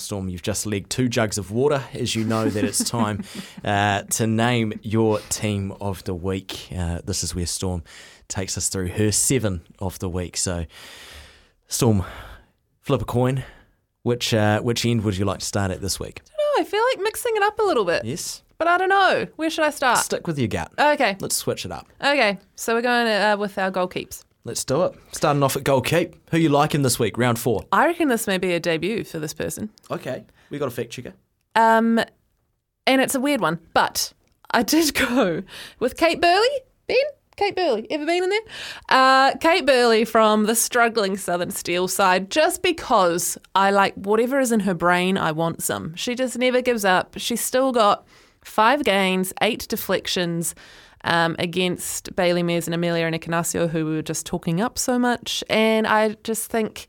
Storm, you've just legged two jugs of water as you know that it's time uh, to name your team of the week. Uh, this is where Storm takes us through her seven of the week. So, Storm, flip a coin. Which uh, which end would you like to start at this week? I don't know. I feel like mixing it up a little bit. Yes. But I don't know. Where should I start? Stick with your gut. Okay. Let's switch it up. Okay. So we're going uh, with our goal keeps. Let's do it. Starting off at goal keep. Who you liking this week? Round four. I reckon this may be a debut for this person. Okay. We got a fact checker. Um, and it's a weird one, but I did go with Kate Burley. Ben? Kate Burley. Ever been in there? Uh, Kate Burley from the struggling Southern Steel side, just because I like whatever is in her brain, I want some. She just never gives up. She's still got five gains, eight deflections. Um, against Bailey Mes and Ameliaranne Ekenasio, who we were just talking up so much. And I just think,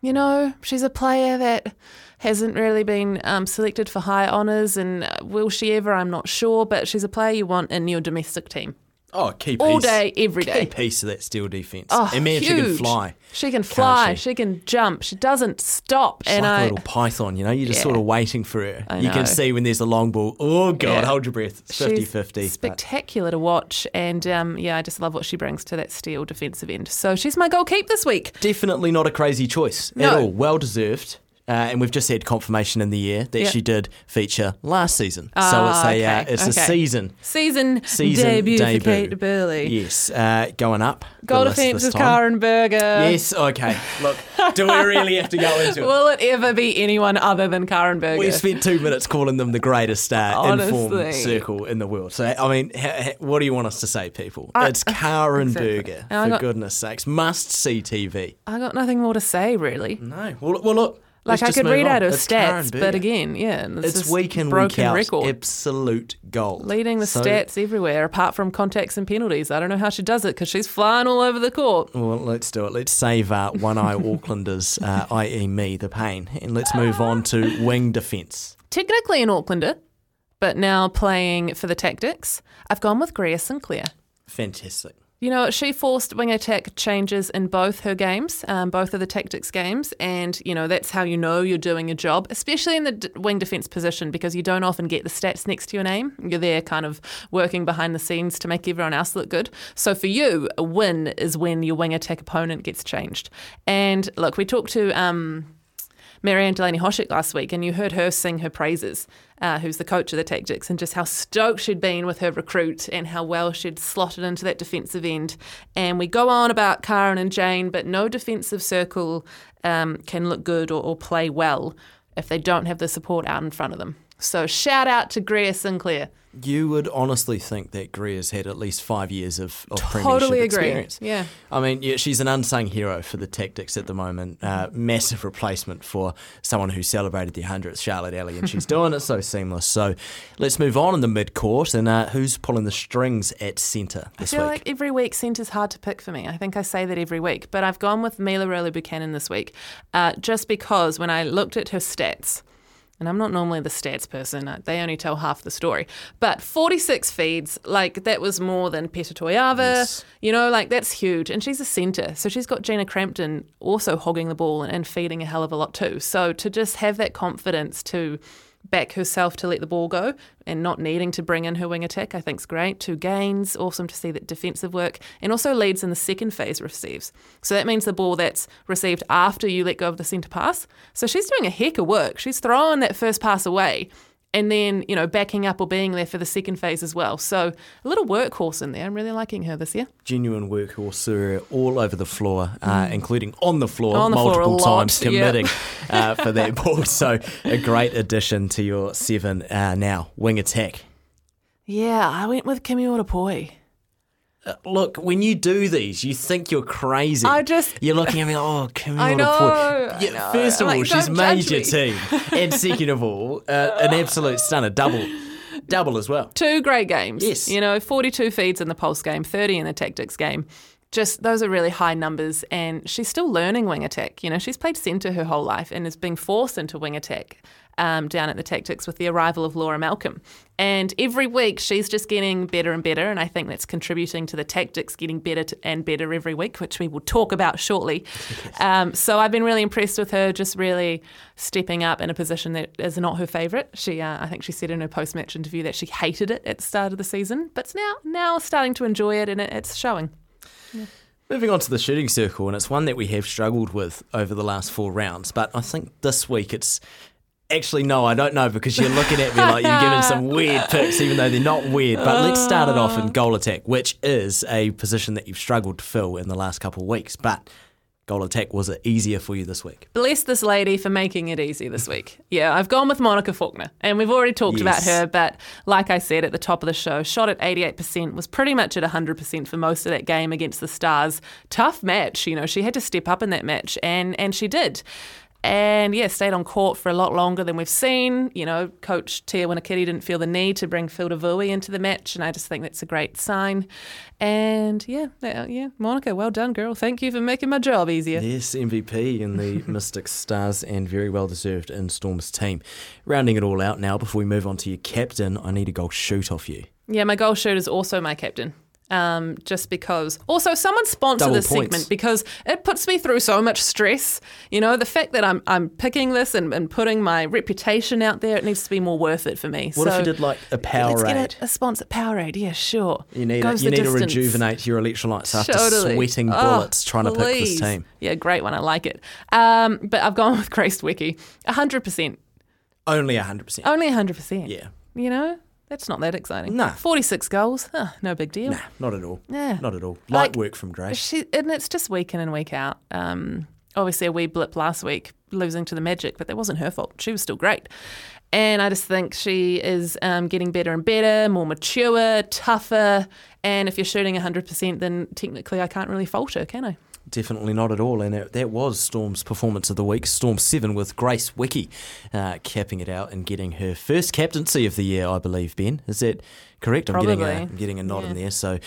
you know, she's a player that hasn't really been um, selected for high honours, and will she ever? I'm not sure, but she's a player you want in your domestic team. Oh, key piece. All day, every Key piece of that steel defence. Oh, and man, she can fly. She can fly. she? She? can jump. She doesn't stop. She's and like I, a little python, you know? You're just Yeah. sort of waiting for her. I You know. can see when there's a long ball. Oh, God, Yeah. hold your breath. It's 50 50. She's spectacular to watch, and um, yeah, I just love what she brings to that steel defensive end. So she's my goal keep this week. Definitely not a crazy choice at all. Well deserved. Uh, and we've just had confirmation in the year that Yeah. she did feature last season. so Ah, it's a uh, okay, it's a season. Season, Season debut, debut. for Kate Burley. Yes, uh, going up. the Goal defence is. Karin Burger. Yes, okay. Look, do we really have to go into it? Will it ever be anyone other than Karin Burger? We spent two minutes calling them the greatest uh, informed circle in the world. So, I mean, ha- ha- what do you want us to say, people? I- it's Karin exactly. Burger, for got- goodness sakes. Must see TV. I got nothing more to say really. No. Well, well look. Like let's I could read on. out her It's stats, but again, yeah, it's, It's this week in, broken week out. record. Absolute gold. Leading the So- stats everywhere, apart from contacts and penalties. I don't know how she does it because she's flying all over the court. Well, let's do it. Let's save uh, one eye Aucklanders, uh, i.e., me, the pain. And let's move on to wing defence. Technically an Aucklander, but now playing for the Tactix. I've gone with Greer Sinclair. Fantastic. You know, she forced wing attack changes in both her games, um, both of the Tactix games, and you know that's how you know you're doing a job, especially in the d- wing defense position because you don't often get the stats next to your name. You're there, kind of working behind the scenes to make everyone else look good. So for you, a win is when your wing attack opponent gets changed. And look, we talked to. Um, Marianne Delaney-Hoskin last week, and you heard her sing her praises, uh, who's the coach of the Tactix, and just how stoked she'd been with her recruit and how well she'd slotted into that defensive end. And we go on about Karin and Jane, but no defensive circle um, can look good or, or play well if they don't have the support out in front of them. So shout out to Greer Sinclair. You would honestly think that Greer's had at least five years of, of Totally premiership agree. experience. Yeah. I mean, yeah, she's an unsung hero for the Tactix at the moment. Uh, massive replacement for someone who celebrated the 100th, Charlotte Elley, and she's doing it so seamless. So let's move on in the mid court. And uh, who's pulling the strings at centre I feel week? like every week centre's hard to pick for me. I think I say that every week, but I've gone with Mila Reuelu-Buchanan this week, uh, just because when I looked at her stats, and I'm not normally the stats person, uh, they only tell half the story, but 46 feeds, like that was more than Peta Toeava, Yes. you know, like that's huge. And she's a centre, so she's got Gina Crampton also hogging the ball and feeding a hell of a lot too. So to just have that confidence to back herself to let the ball go and not needing to bring in her wing attack, I think is great. Two gains, awesome to see that defensive work, and also leads in the second phase receives. So that means the ball that's received after you let go of the centre pass. So she's doing a heck of work. She's throwing that first pass away. And then, you know, backing up or being there for the second phase as well. So a little workhorse in there. I'm really liking her this year. Genuine workhorse her all over the floor, uh, including on the floor Mm. On the floor multiple lot, times, yeah. committing uh, for that ball. So a great addition to your seven uh, now. Wing attack. Yeah, I went with Kimiora Poi. Look, when you do these, you think you're crazy. I just- you're looking at me. Like, oh, come I on, know, I know. first of I'm all, like, she's made your me. team, and second of all, uh, an absolute stunner, double, double as well. Two great games. Yes. You know, 42 feeds in the Pulse game, 30 in the Tactix game. Just those are really high numbers, and she's still learning wing attack. You know, she's played centre her whole life and is being forced into wing attack um, down at the Tactix with the arrival of Laura Malcolm. And every week she's just getting better and better, and I think that's contributing to the Tactix getting better and better every week, which we will talk about shortly. Um, so I've been really impressed with her, just really stepping up in a position that is not her favourite. She, uh, I think, she said in her post-match interview that she hated it at the start of the season, but now now starting to enjoy it, and it's showing. Moving on to the shooting circle, and it's one that we have struggled with over the last four rounds. But I think this week it's actually no, I don't know because you're looking at me like you're giving some weird picks, even though they're not weird. But let's start it off in oh. goal attack, which is a position that you've struggled to fill in the last couple of weeks. But goal attack was it easier for you this week? Bless this lady for making it easy this week. Yeah, I've gone with Monica Falkner, and we've already talked about her. But like I said at the top of the show, shot at 88%, was pretty much at 100% for most of that game against the Stars. Tough match, you know. She had to step up in that match, and and she did. And yeah, stayed on court for a lot longer than we've seen. You know, Coach Tia Winikerei didn't feel the need to bring Filda Vui into the match, and I just think that's a great sign. And yeah, yeah, yeah, Monica, well done, girl. Thank you for making my job easier. Yes, MVP in the Mystics Stars and very well deserved in Storm's team. Rounding it all out now, before we move on to your captain, I need a goal shoot off you. Yeah, my goal shoot is also my captain. Um, just because. Also, someone sponsor Double this points. segment because it puts me through so much stress. You know, the fact that I'm I'm picking this and, and putting my reputation out there, it needs to be more worth it for me. What so if you did like a let's Powerade? get a, a sponsor. Powerade, yeah, sure. You need, Goes you need to rejuvenate your electrolytes after Totally. sweating Oh, bullets trying to pick this team. Yeah, great one. I like it. Um, but I've gone with Grace Nweke. 100%. Only 100%. Only 100%. Yeah. You know, that's not that exciting. No. 46 goals. Huh, no big deal. Nah, not at all. Yeah. Not at all. Light Like, work from Grace. She, and it's just week in and week out. Um, obviously, a wee blip last week, losing to the Magic, but that wasn't her fault. She was still great. And I just think she is um, getting better and better, more mature, tougher. And if you're shooting 100%, then technically I can't really fault her, can I? Definitely not at all. And it, that was Storm's performance of the week. Storm 7 with Grace Nweke uh, capping it out and getting her first captaincy of the year, I believe, Ben. Is that correct? I'm getting a, Probably. I'm getting a nod in there. So